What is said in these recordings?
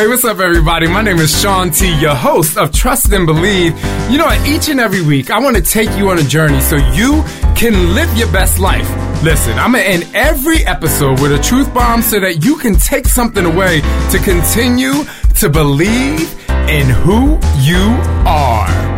Hey, what's up, everybody? My name is Shaun T, your host of Trust and Believe. You know, each and every week, I want to take you on a journey so you can live your best life. Listen, I'm going to end every episode with a truth bomb so that you can take something away to continue to believe in who you are.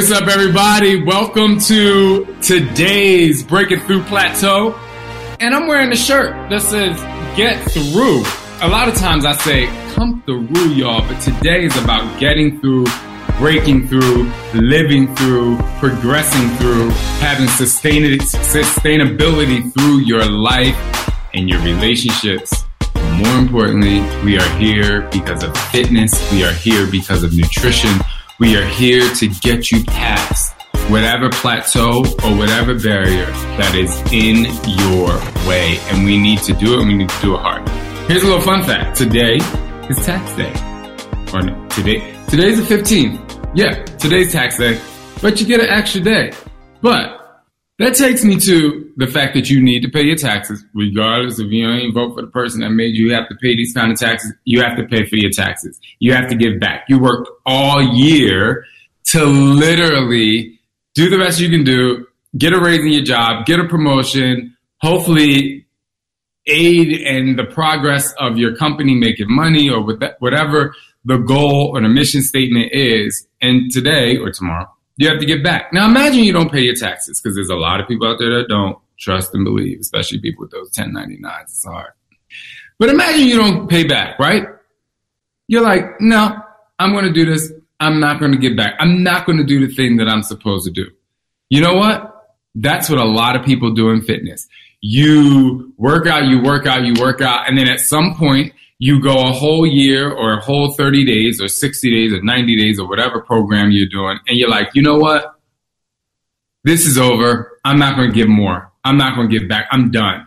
What's up, everybody? Welcome to today's Breaking Through Plateau. And I'm wearing a shirt that says Get Through. A lot of times I say come through, y'all, but today is about getting through, breaking through, living through, progressing through, having sustainability through your life and your relationships. More importantly, we are here because of fitness. We are here because of nutrition. We are here to get you past whatever plateau or whatever barrier that is in your way. And we need to do it and we need to do it hard. Here's a little fun fact. Today is tax day. Or no, today, today's the 15th. Yeah, today's tax day, but you get an extra day. But that takes me to the fact that you need to pay your taxes, regardless if you ain't vote for the person that made you have to pay these kind of taxes. You have to pay for your taxes. You have to give back. You worked all year to literally do the best you can do, get a raise in your job, get a promotion, hopefully aid in the progress of your company making money or whatever the goal or the mission statement is. And today or tomorrow, you have to get back. Now imagine you don't pay your taxes because there's a lot of people out there that don't trust and believe, especially people with those 1099s. It's hard. But imagine you don't pay back, right? You're like, no, I'm going to do this. I'm not going to get back. I'm not going to do the thing that I'm supposed to do. You know what? That's what a lot of people do in fitness. You work out, you work out, you work out, and then at some point you go a whole year or a whole 30 days or 60 days or 90 days or whatever program you're doing, and you're like, you know what? This is over. I'm not going to give more. I'm not going to give back. I'm done.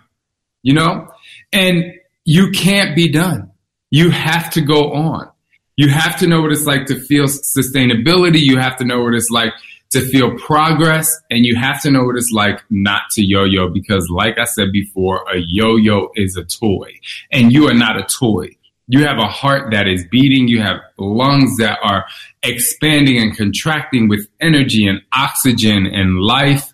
You know? And you can't be done. You have to go on. You have to know what it's like to feel sustainability. You have to know what it's like to feel progress and you have to know what it's like not to yo-yo because like I said before, a yo-yo is a toy and you are not a toy. You have a heart that is beating. You have lungs that are expanding and contracting with energy and oxygen and life.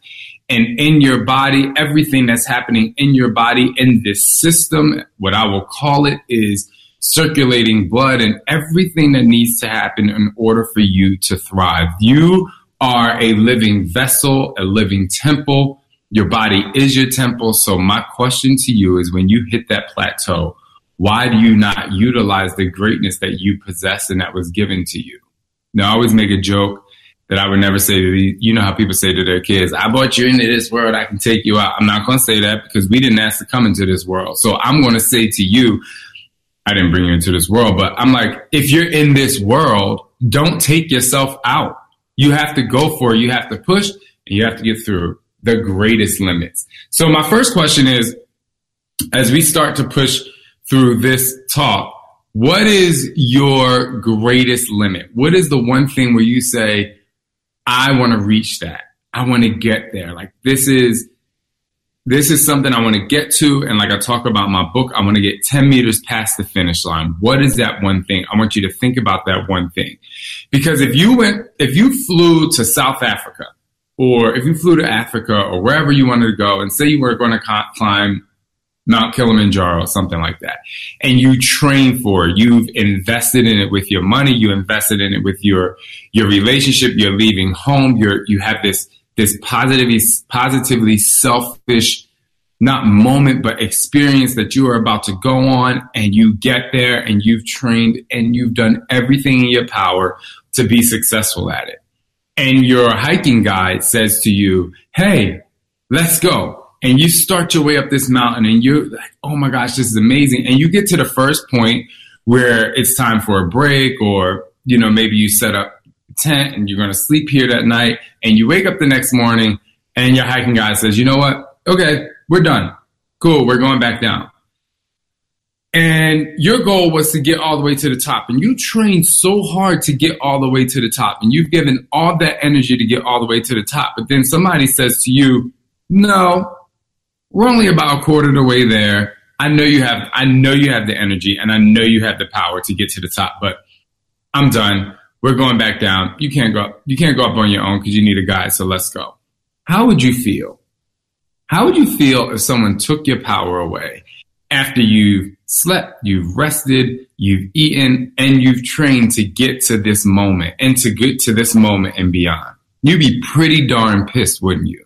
And in your body, everything that's happening in your body in this system, what I will call it is circulating blood and everything that needs to happen in order for you to thrive. You are a living vessel, a living temple. Your body is your temple. So my question to you is when you hit that plateau, why do you not utilize the greatness that you possess and that was given to you? Now, I always make a joke that I would never say to the, you know how people say to their kids, I brought you into this world, I can take you out. I'm not going to say that because we didn't ask to come into this world. So I'm going to say to you, I didn't bring you into this world, but I'm like, if you're in this world, don't take yourself out. You have to go for it. You have to push and you have to get through the greatest limits. So my first question is, as we start to push through this talk, what is your greatest limit? What is the one thing where you say, I want to reach that. I want to get there. Like this is, this is something I want to get to. And like I talk about my book, I want to get 10 meters past the finish line. What is that one thing? I want you to think about that one thing. Because if you went, if you flew to South Africa or if you flew to Africa or wherever you wanted to go and say you were going to climb Mount Kilimanjaro, something like that. And you train for it. You've invested in it with your money. You invested in it with your, your relationship. You're leaving home. You're, you have this, this positively, positively selfish, not moment, but experience that you are about to go on and you get there and you've trained and you've done everything in your power to be successful at it. And your hiking guide says to you, Hey, let's go and you start your way up this mountain and you're like, oh my gosh, this is amazing. And you get to the first point where it's time for a break or, you know, maybe you set up tent and you're going to sleep here that night and you wake up the next morning and your hiking guide says, you know what? Okay, we're done. Cool. We're going back down. And your goal was to get all the way to the top. And you trained so hard to get all the way to the top. And you've given all that energy to get all the way to the top. But then somebody says to you, no, we're only about a quarter of the way there. I know you have, I know you have the energy and I know you have the power to get to the top, but I'm done. We're going back down. You can't go up, you can't go up on your own because you need a guide. So let's go. How would you feel? How would you feel if someone took your power away after you've slept, you've rested, you've eaten, and you've trained to get to this moment and to get to this moment and beyond? You'd be pretty darn pissed, wouldn't you?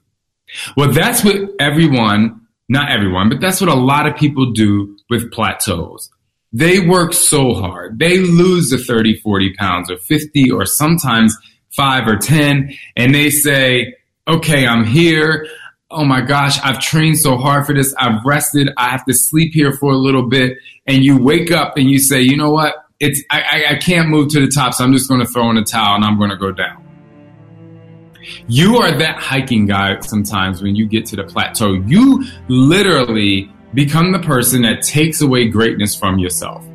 Well, that's what everyone, not everyone, but that's what a lot of people do with plateaus. They work so hard. They lose the 30, 40 pounds or 50 or sometimes five or 10 and they say, okay, I'm here. Oh my gosh, I've trained so hard for this. I've rested. I have to sleep here for a little bit. And you wake up and you say, you know what? It's, I, I, I can't move to the top. So I'm just going to throw in a towel and I'm going to go down. You are that hiking guy sometimes when you get to the plateau. You literally become the person that takes away greatness from yourself.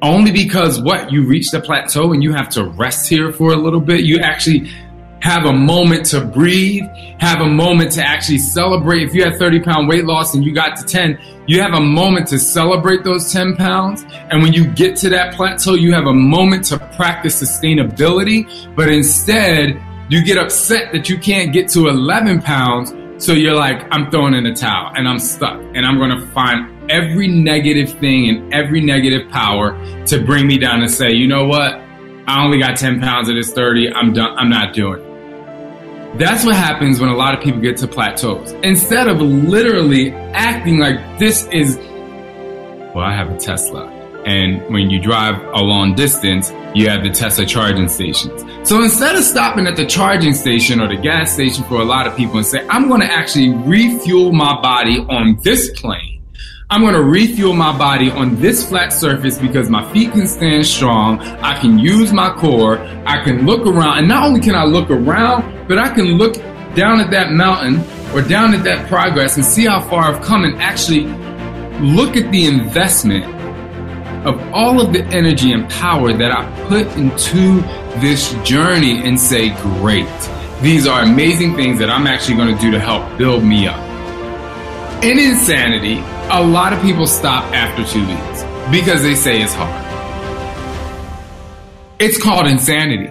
Only because what? You reach the plateau and you have to rest here for a little bit. You actually have a moment to breathe, have a moment to actually celebrate. If you had 30 pound weight loss and you got to 10, you have a moment to celebrate those 10 pounds. And when you get to that plateau, you have a moment to practice sustainability. But instead, you get upset that you can't get to 11 pounds. So you're like, I'm throwing in a towel and I'm stuck and I'm going to find every negative thing and every negative power to bring me down and say, you know what? I only got 10 pounds of this 30. I'm done. I'm not doing it. That's what happens when a lot of people get to plateaus. Instead of literally acting like this is, well, I have a Tesla. And when you drive a long distance, you have the Tesla charging stations. So instead of stopping at the charging station or the gas station for a lot of people and say, I'm going to actually refuel my body on this plane. I'm going to refuel my body on this flat surface because my feet can stand strong. I can use my core. I can look around. And not only can I look around, but I can look down at that mountain or down at that progress and see how far I've come and actually look at the investment of all of the energy and power that I put into this journey and say, great. These are amazing things that I'm actually going to do to help build me up. In insanity, a lot of people stop after two weeks because they say it's hard. It's called insanity,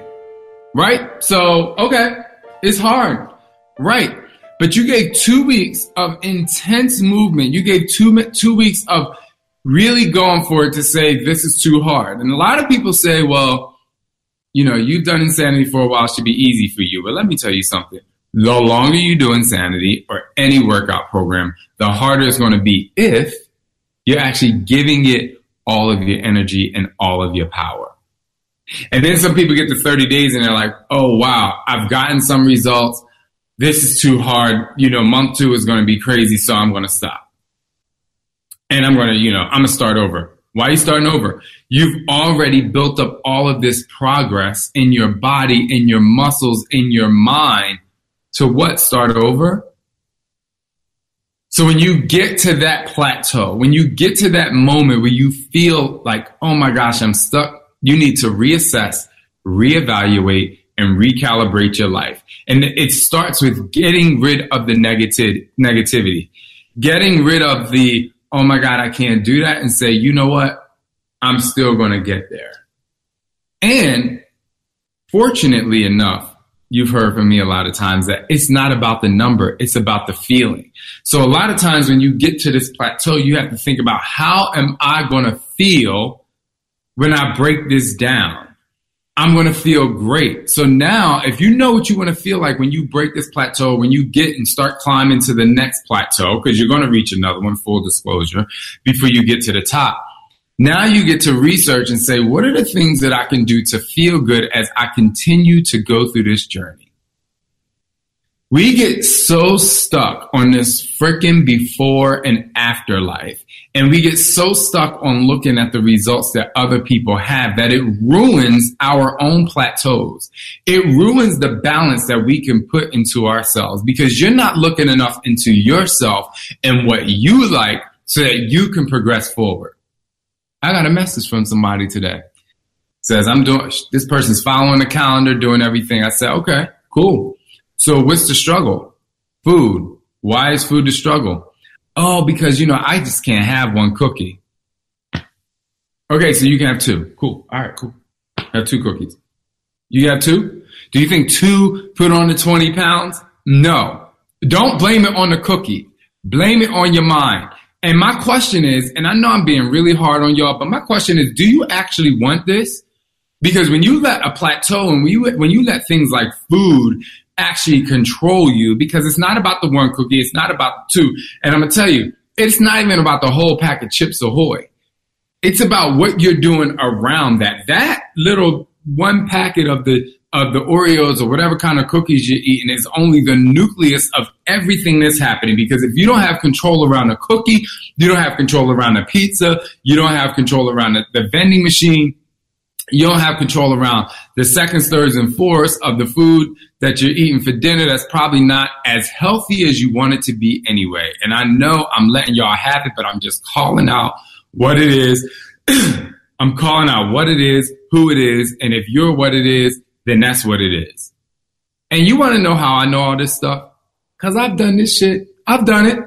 right? So, okay, it's hard, right? But you gave two weeks of intense movement. You gave two, two weeks of really going for it to say, this is too hard. And a lot of people say, well, you know, you've done insanity for a while, it should be easy for you. But let me tell you something. The longer you do insanity or any workout program, the harder it's going to be if you're actually giving it all of your energy and all of your power. And then some people get to 30 days and they're like, oh, wow, I've gotten some results. This is too hard. You know, month two is going to be crazy, so I'm going to stop. And I'm going to, you know, I'm going to start over. Why are you starting over? You've already built up all of this progress in your body, in your muscles, in your mind to what? Start over? So when you get to that plateau, when you get to that moment where you feel like, oh my gosh, I'm stuck, you need to reassess, reevaluate, and recalibrate your life. And it starts with getting rid of the negative negativity, getting rid of the, oh my God, I can't do that and say, you know what? I'm still going to get there. And fortunately enough, you've heard from me a lot of times that it's not about the number, it's about the feeling. So a lot of times when you get to this plateau, you have to think about how am I going to feel when I break this down? I'm going to feel great. So now, if you know what you want to feel like when you break this plateau, when you get and start climbing to the next plateau, because you're going to reach another one, full disclosure, before you get to the top. Now you get to research and say, what are the things that I can do to feel good as I continue to go through this journey? We get so stuck on this freaking before and after life. And we get so stuck on looking at the results that other people have that it ruins our own plateaus. It ruins the balance that we can put into ourselves because you're not looking enough into yourself and what you like so that you can progress forward. I got a message from somebody today. It says, I'm doing, this person's following the calendar, doing everything. I said, okay, cool. So what's the struggle? Food. Why is food the struggle? Oh, because, you know, I just can't have one cookie. Okay, so you can have two. Cool. All right, cool. Have two cookies. You have two? Do you think two put on the 20 pounds? No. Don't blame it on the cookie. Blame it on your mind. And my question is, and I know I'm being really hard on y'all, but my question is, do you actually want this? Because when you let a plateau and when you, when you let things like food actually control you, because it's not about the one cookie, it's not about the two. And I'm gonna tell you, it's not even about the whole pack of chips ahoy. It's about what you're doing around that. That little one packet of the of the Oreos or whatever kind of cookies you're eating is only the nucleus of everything that's happening. Because if you don't have control around a cookie, you don't have control around a pizza, you don't have control around the, the vending machine, you don't have control around the seconds, thirds, and fourths of the food that you're eating for dinner that's probably not as healthy as you want it to be anyway. And I know I'm letting y'all have it, but I'm just calling out what it is. I'm calling out what it is, who it is, and if you're what it is, then that's what it is. And you want to know how I know all this stuff? Cause I've done this shit. I've done it.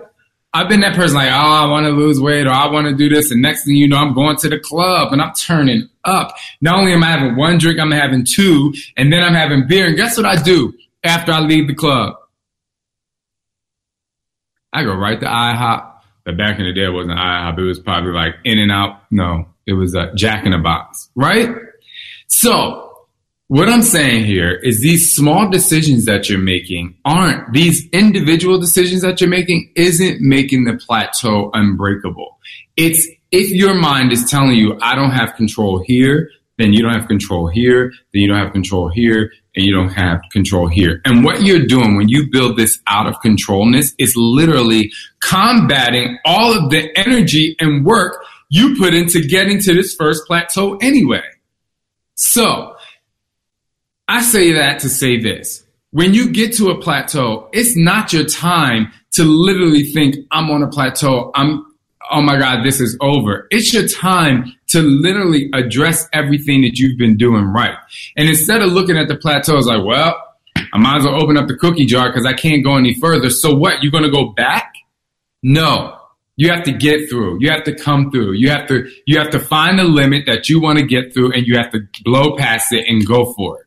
I've been that person like, oh, I want to lose weight or I want to do this. And next thing you know, I'm going to the club and I'm turning up. Not only am I having one drink, I'm having two and then I'm having beer. And guess what I do after I leave the club? I go right to IHOP. But back in the day, it wasn't IHOP. It was probably like In and Out. No, it was a Jack in the Box, right? So what I'm saying here is these small decisions that you're making aren't, these individual decisions that you're making isn't making the plateau unbreakable. It's if your mind is telling you, I don't have control here, then you don't have control here, then you don't have control here, and you don't have control here. And what you're doing when you build this out of controlness is literally combating all of the energy and work you put into getting to this first plateau anyway. So, I say that to say this. When you get to a plateau, it's not your time to literally think, I'm on a plateau. I'm, oh my God, this is over. It's your time to literally address everything that you've been doing right. And instead of looking at the plateau as like, well, I might as well open up the cookie jar because I can't go any further. So what? You're going to go back? No. You have to get through. You have to come through. You have to, you have to find the limit that you want to get through and you have to blow past it and go for it.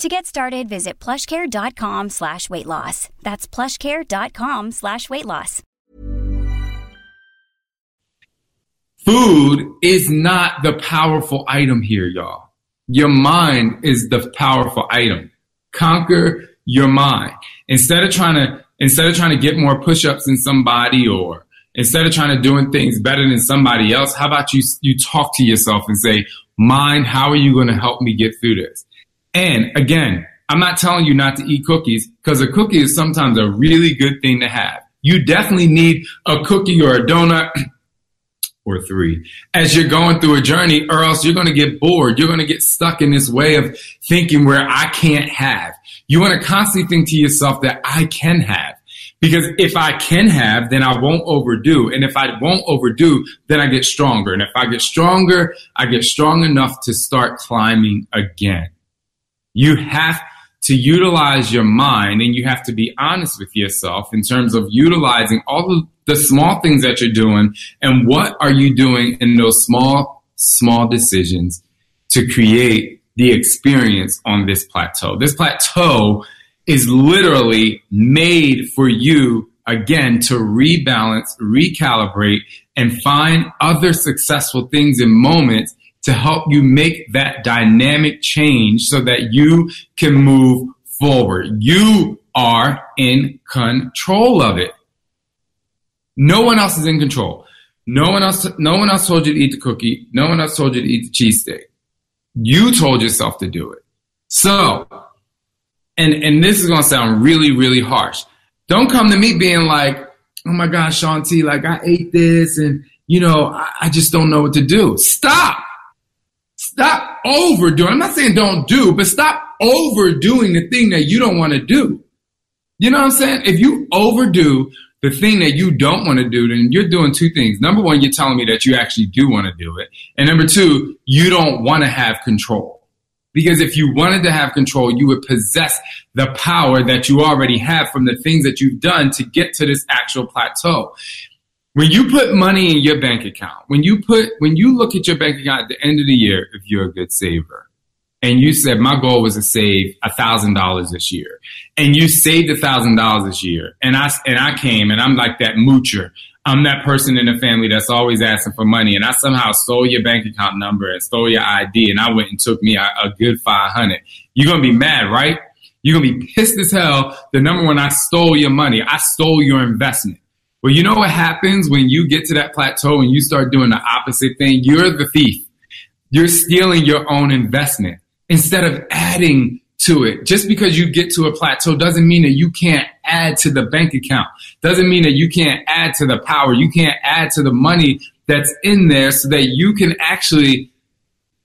To get started, visit plushcare.com slash weight loss. That's plushcare.com slash weight loss. Food is not the powerful item here, y'all. Your mind is the powerful item. Conquer your mind. Instead of trying to, instead of trying to get more push-ups than somebody or instead of trying to doing things better than somebody else, how about you, you talk to yourself and say, mind, how are you going to help me get through this? And again, I'm not telling you not to eat cookies because a cookie is sometimes a really good thing to have. You definitely need a cookie or a donut or three as you're going through a journey or else you're going to get bored. You're going to get stuck in this way of thinking where I can't have. You want to constantly think to yourself that I can have. Because if I can have, then I won't overdo. And if I won't overdo, then I get stronger. And if I get stronger, I get strong enough to start climbing again. You have to utilize your mind and you have to be honest with yourself in terms of utilizing all the, small things that you're doing and what are you doing in those small, small decisions to create the experience on this plateau. This plateau is literally made for you again to rebalance, recalibrate, and find other successful things and moments to help you make that dynamic change so that you can move forward. You are in control of it. No one else is in control. No one else, no one else told you to eat the cookie. No one else told you to eat the cheesesteak. You told yourself to do it. So, and, and this is going to sound really, really harsh. Don't come to me being like, oh my gosh, Shaun T, like I ate this and, you know, I, I just don't know what to do. Stop. Stop overdoing. I'm not saying don't do, but stop overdoing the thing that you don't want to do. You know what I'm saying? If you overdo the thing that you don't want to do, then you're doing two things. Number one, you're telling me that you actually do want to do it. And number two, you don't want to have control. Because if you wanted to have control, you would possess the power that you already have from the things that you've done to get to this actual plateau. When you put money in your bank account, when you put, when you look at your bank account at the end of the year, if you're a good saver, and you said my goal was to save a thousand dollars this year, and you saved a thousand dollars this year, and I and I came and I'm like that moocher. I'm that person in the family that's always asking for money, and I somehow stole your bank account number and stole your ID, and I went and took me a, a good five hundred. You're gonna be mad, right? You're gonna be pissed as hell. The number one, I stole your money. I stole your investment. Well, you know what happens when you get to that plateau and you start doing the opposite thing? You're the thief. You're stealing your own investment instead of adding to it. Just because you get to a plateau doesn't mean that you can't add to the bank account. Doesn't mean that you can't add to the power. You can't add to the money that's in there so that you can actually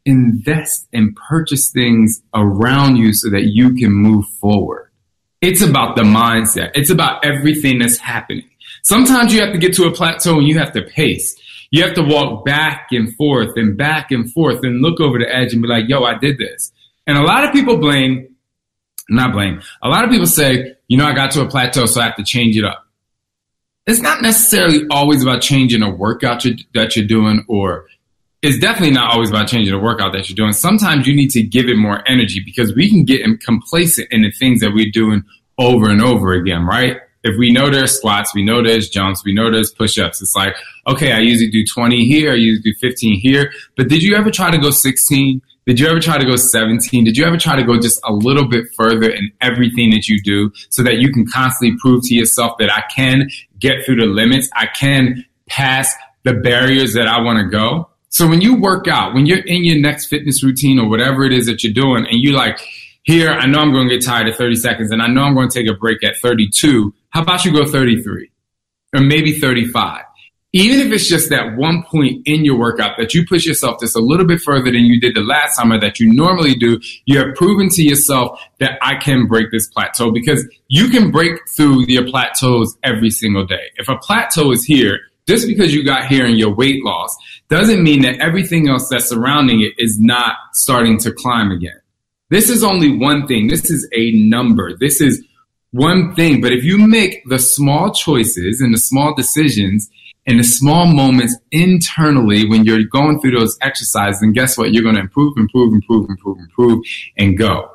invest and purchase things around you so that you can move forward. It's about the mindset. It's about everything that's happening. Sometimes you have to get to a plateau and you have to pace. You have to walk back and forth and back and forth and look over the edge and be like, yo, I did this. And a lot of people blame, not blame, a lot of people say, you know, I got to a plateau, so I have to change it up. It's not necessarily always about changing a workout that you're doing or it's definitely not always about changing the workout that you're doing. Sometimes you need to give it more energy because we can get complacent in the things that we're doing over and over again, right? If we know there's squats, we know there's jumps, we know there's push-ups. It's like, okay, I usually do 20 here, I usually do 15 here. But did you ever try to go 16? Did you ever try to go 17? Did you ever try to go just a little bit further in everything that you do so that you can constantly prove to yourself that I can get through the limits? I can pass the barriers that I want to go. So when you work out, when you're in your next fitness routine or whatever it is that you're doing and you like, here, I know I'm going to get tired at 30 seconds and I know I'm going to take a break at 32. How about you go 33 or maybe 35? even if it's just that one point in your workout that you push yourself just a little bit further than you did the last time or that you normally do, you have proven to yourself that I can break this plateau because you can break through your plateaus every single day. If a plateau is here, just because you got here in your weight loss doesn't mean that everything else that's surrounding it is not starting to climb again. This is only one thing. This is a number. This is one thing. But if you make the small choices and the small decisions and the small moments internally when you're going through those exercises, and guess what? You're going to improve, improve, improve, improve, improve, and go.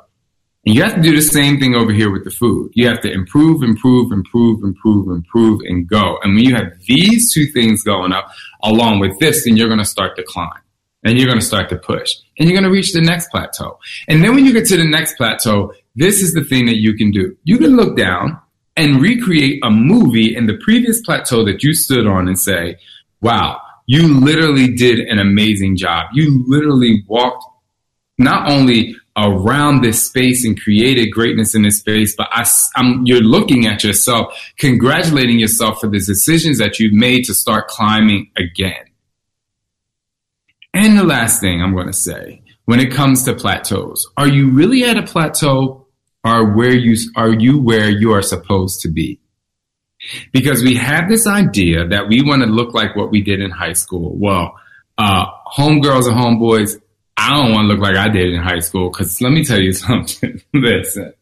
And you have to do the same thing over here with the food. You have to improve, improve, improve, improve, improve, and go. And when you have these two things going up along with this, then you're going to start to climb and you're going to start to push and you're going to reach the next plateau. And then when you get to the next plateau, this is the thing that you can do. You can look down and recreate a movie in the previous plateau that you stood on and say, wow, you literally did an amazing job. You literally walked not only around this space and created greatness in this space, but I, I'm, you're looking at yourself, congratulating yourself for the decisions that you've made to start climbing again. And the last thing I'm going to say when it comes to plateaus, are you really at a plateau are where you are you where you are supposed to be? Because we have this idea that we want to look like what we did in high school. Well uh, homegirls and homeboys i don't want to look like i did in high school because let me tell you something. Listen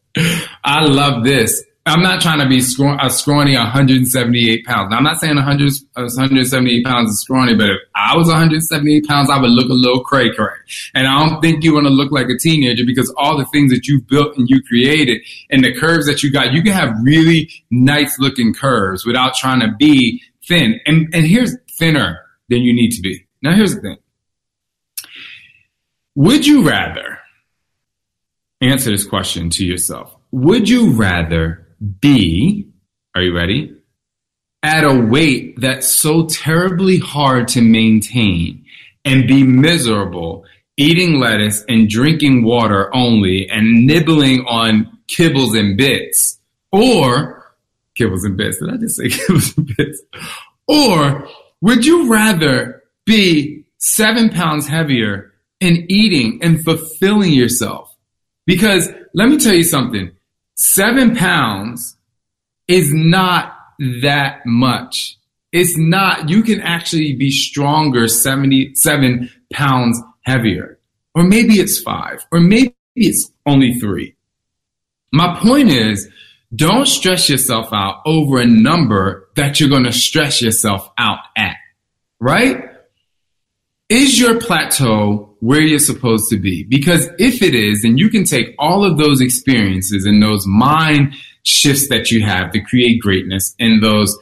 i love this I'm not trying to be scraw- a scrawny 178 pounds. Now, I'm not saying 100, 178 pounds is scrawny, but if I was 178 pounds, I would look a little cray cray. And I don't think you want to look like a teenager because all the things that you've built and you created and the curves that you got, you can have really nice looking curves without trying to be thin. And, and here's thinner than you need to be. Now, here's the thing. Would you rather answer this question to yourself? Would you rather be, are you ready? At a weight that's so terribly hard to maintain and be miserable eating lettuce and drinking water only and nibbling on kibbles and bits or kibbles and bits. Did I just say kibbles and bits? Or would you rather be seven pounds heavier and eating and fulfilling yourself? Because let me tell you something seven pounds is not that much. It's not, you can actually be stronger 77 pounds heavier. Or maybe it's five, or maybe it's only three. My point is, don't stress yourself out over a number that you're going to stress yourself out at, right? Is your plateau where you're supposed to be. Because if it is, then you can take all of those experiences and those mind shifts that you have to create greatness and those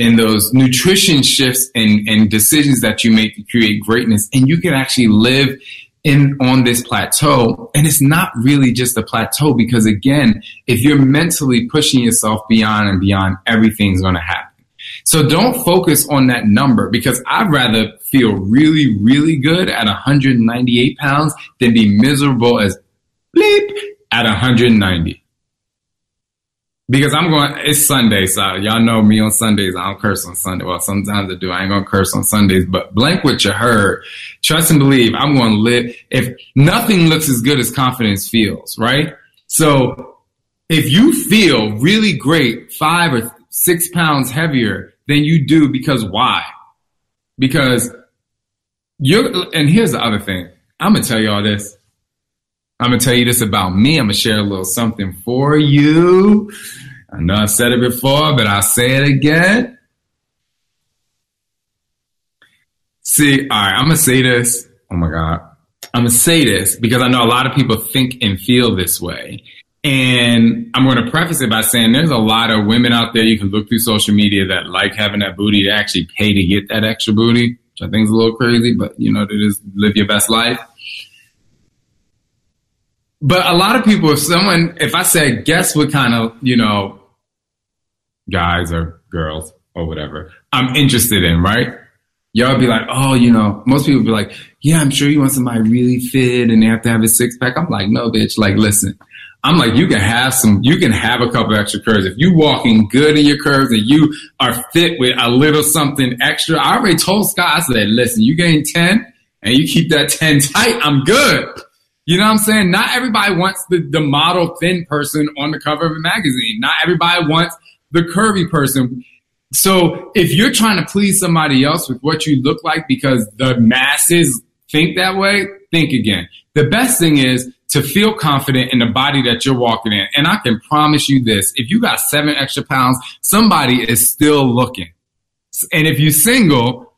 and those nutrition shifts and, and decisions that you make to create greatness. And you can actually live in on this plateau. And it's not really just a plateau because again if you're mentally pushing yourself beyond and beyond everything's going to happen so don't focus on that number because I'd rather feel really, really good at 198 pounds than be miserable as bleep at 190. Because I'm going, it's Sunday, so y'all know me on Sundays. I don't curse on Sunday. Well, sometimes I do. I ain't gonna curse on Sundays, but blank what you heard. Trust and believe. I'm gonna live. If nothing looks as good as confidence feels, right? So if you feel really great, five or six pounds heavier than you do because why? Because you're, and here's the other thing. I'm going to tell you all this. I'm going to tell you this about me. I'm going to share a little something for you. I know I said it before, but I'll say it again. See, all right, I'm going to say this. Oh my God. I'm going to say this because I know a lot of people think and feel this way. And I'm going to preface it by saying there's a lot of women out there you can look through social media that like having that booty to actually pay to get that extra booty, which I think is a little crazy, but you know, to just live your best life. But a lot of people, if someone, if I said, guess what kind of, you know, guys or girls or whatever I'm interested in, right? Y'all be like, oh, you know, most people be like, yeah, I'm sure you want somebody really fit and they have to have a six pack. I'm like, no, bitch. Like, listen, I'm like, you can have some, you can have a couple extra curves. If you walking good in your curves and you are fit with a little something extra, I already told Scott, I said, listen, you gain 10 and you keep that 10 tight, I'm good. You know what I'm saying? Not everybody wants the, the model thin person on the cover of a magazine. Not everybody wants the curvy person. So if you're trying to please somebody else with what you look like because the masses think that way, think again. The best thing is to feel confident in the body that you're walking in. And I can promise you this, if you got seven extra pounds, somebody is still looking. And if you're single,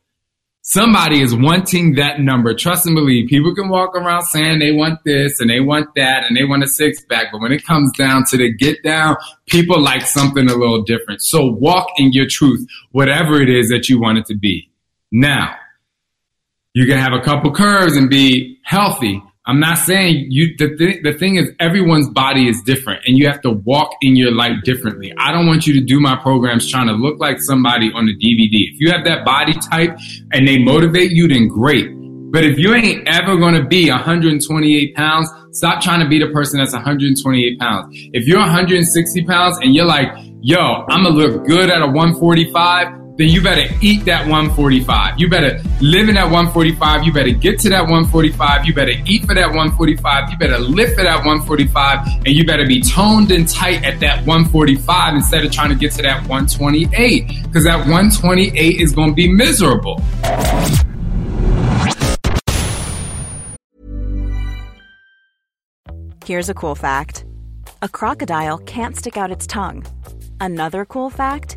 somebody is wanting that number. Trust and believe. People can walk around saying they want this and they want that and they want a six pack. But when it comes down to the get down, people like something a little different. So walk in your truth, whatever it is that you want it to be. Now, you can have a couple curves and be healthy, I'm not saying you, the, th- the thing is everyone's body is different and you have to walk in your light differently. I don't want you to do my programs trying to look like somebody on the DVD. If you have that body type and they motivate you, then great. But if you ain't ever going to be 128 pounds, stop trying to be the person that's 128 pounds. If you're 160 pounds and you're like, yo, I'm going to look good at a 145, then you better eat that 145. You better live in that 145. You better get to that 145. You better eat for that 145. You better live for that 145. And you better be toned and tight at that 145 instead of trying to get to that 128. Because that 128 is going to be miserable. Here's a cool fact a crocodile can't stick out its tongue. Another cool fact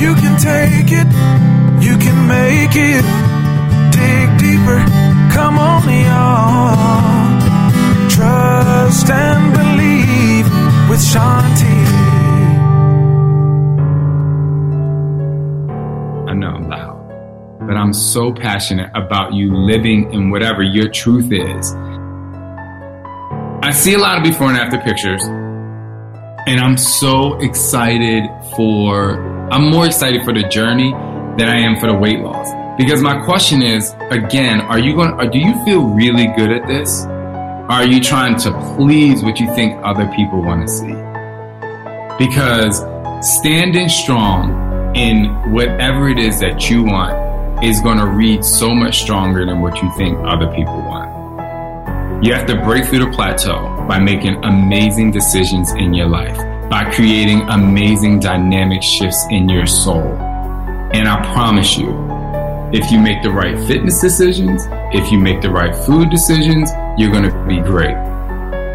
You can take it, you can make it. Dig deeper, come on, y'all. Trust and believe with Shaun T. I know I'm loud, but I'm so passionate about you living in whatever your truth is. I see a lot of before and after pictures, and I'm so excited for I'm more excited for the journey than I am for the weight loss. Because my question is, again, are you going, or do you feel really good at this? Are you trying to please what you think other people want to see? Because standing strong in whatever it is that you want is going to read so much stronger than what you think other people want. You have to break through the plateau by making amazing decisions in your life by creating amazing dynamic shifts in your soul. And I promise you, if you make the right fitness decisions, if you make the right food decisions, you're going to be great.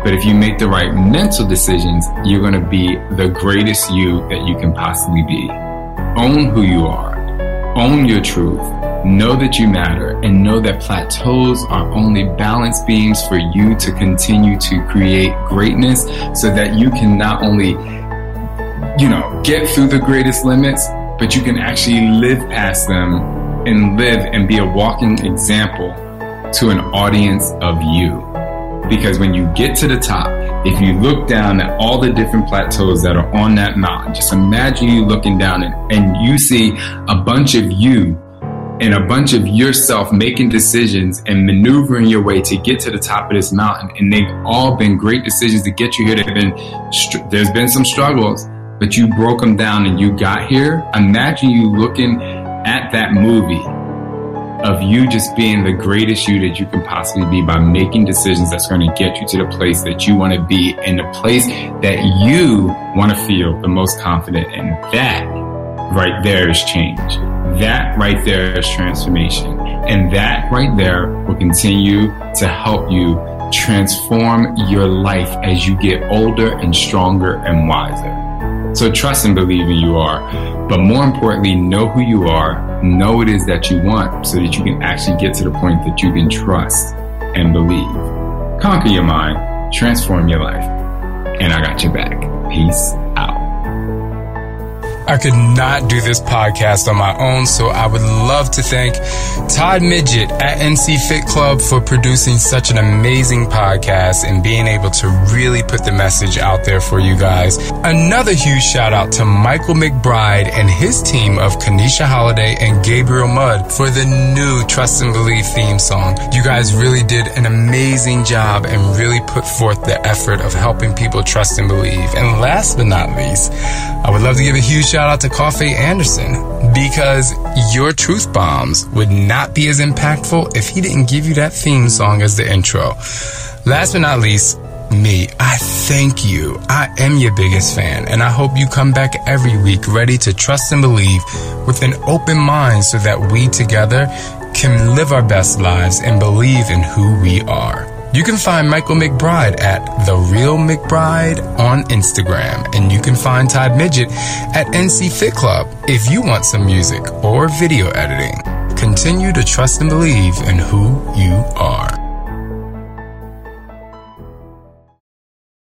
But if you make the right mental decisions, you're going to be the greatest you that you can possibly be. Own who you are. Own your truth. Know that you matter and know that plateaus are only balance beams for you to continue to create greatness so that you can not only, you know, get through the greatest limits, but you can actually live past them and live and be a walking example to an audience of you. Because when you get to the top, if you look down at all the different plateaus that are on that mountain, just imagine you looking down and, and you see a bunch of you and a bunch of yourself making decisions and maneuvering your way to get to the top of this mountain. And they've all been great decisions to get you here. They've been, there's been some struggles, but you broke them down and you got here. Imagine you looking at that movie of you just being the greatest you that you can possibly be by making decisions that's going to get you to the place that you want to be and the place that you want to feel the most confident in. That right there is change. That right there is transformation. And that right there will continue to help you transform your life as you get older and stronger and wiser. So trust and believe in you are. But more importantly, know who you are, know what it is that you want so that you can actually get to the point that you can trust and believe. Conquer your mind, transform your life. And I got your back. Peace. I could not do this podcast on my own, so I would love to thank Todd Midget at NC Fit Club for producing such an amazing podcast and being able to really put the message out there for you guys. Another huge shout out to Michael McBride and his team of Kanisha Holiday and Gabriel Mudd for the new Trust and Believe theme song. You guys really did an amazing job and really put forth the effort of helping people trust and believe. And last but not least, I would love to give a huge shout out to Coffee Anderson because your truth bombs would not be as impactful if he didn't give you that theme song as the intro. Last but not least, me. I thank you. I am your biggest fan, and I hope you come back every week ready to trust and believe with an open mind so that we together can live our best lives and believe in who we are. You can find Michael McBride at The Real McBride on Instagram, and you can find Todd Midget at NC Fit Club if you want some music or video editing. Continue to trust and believe in who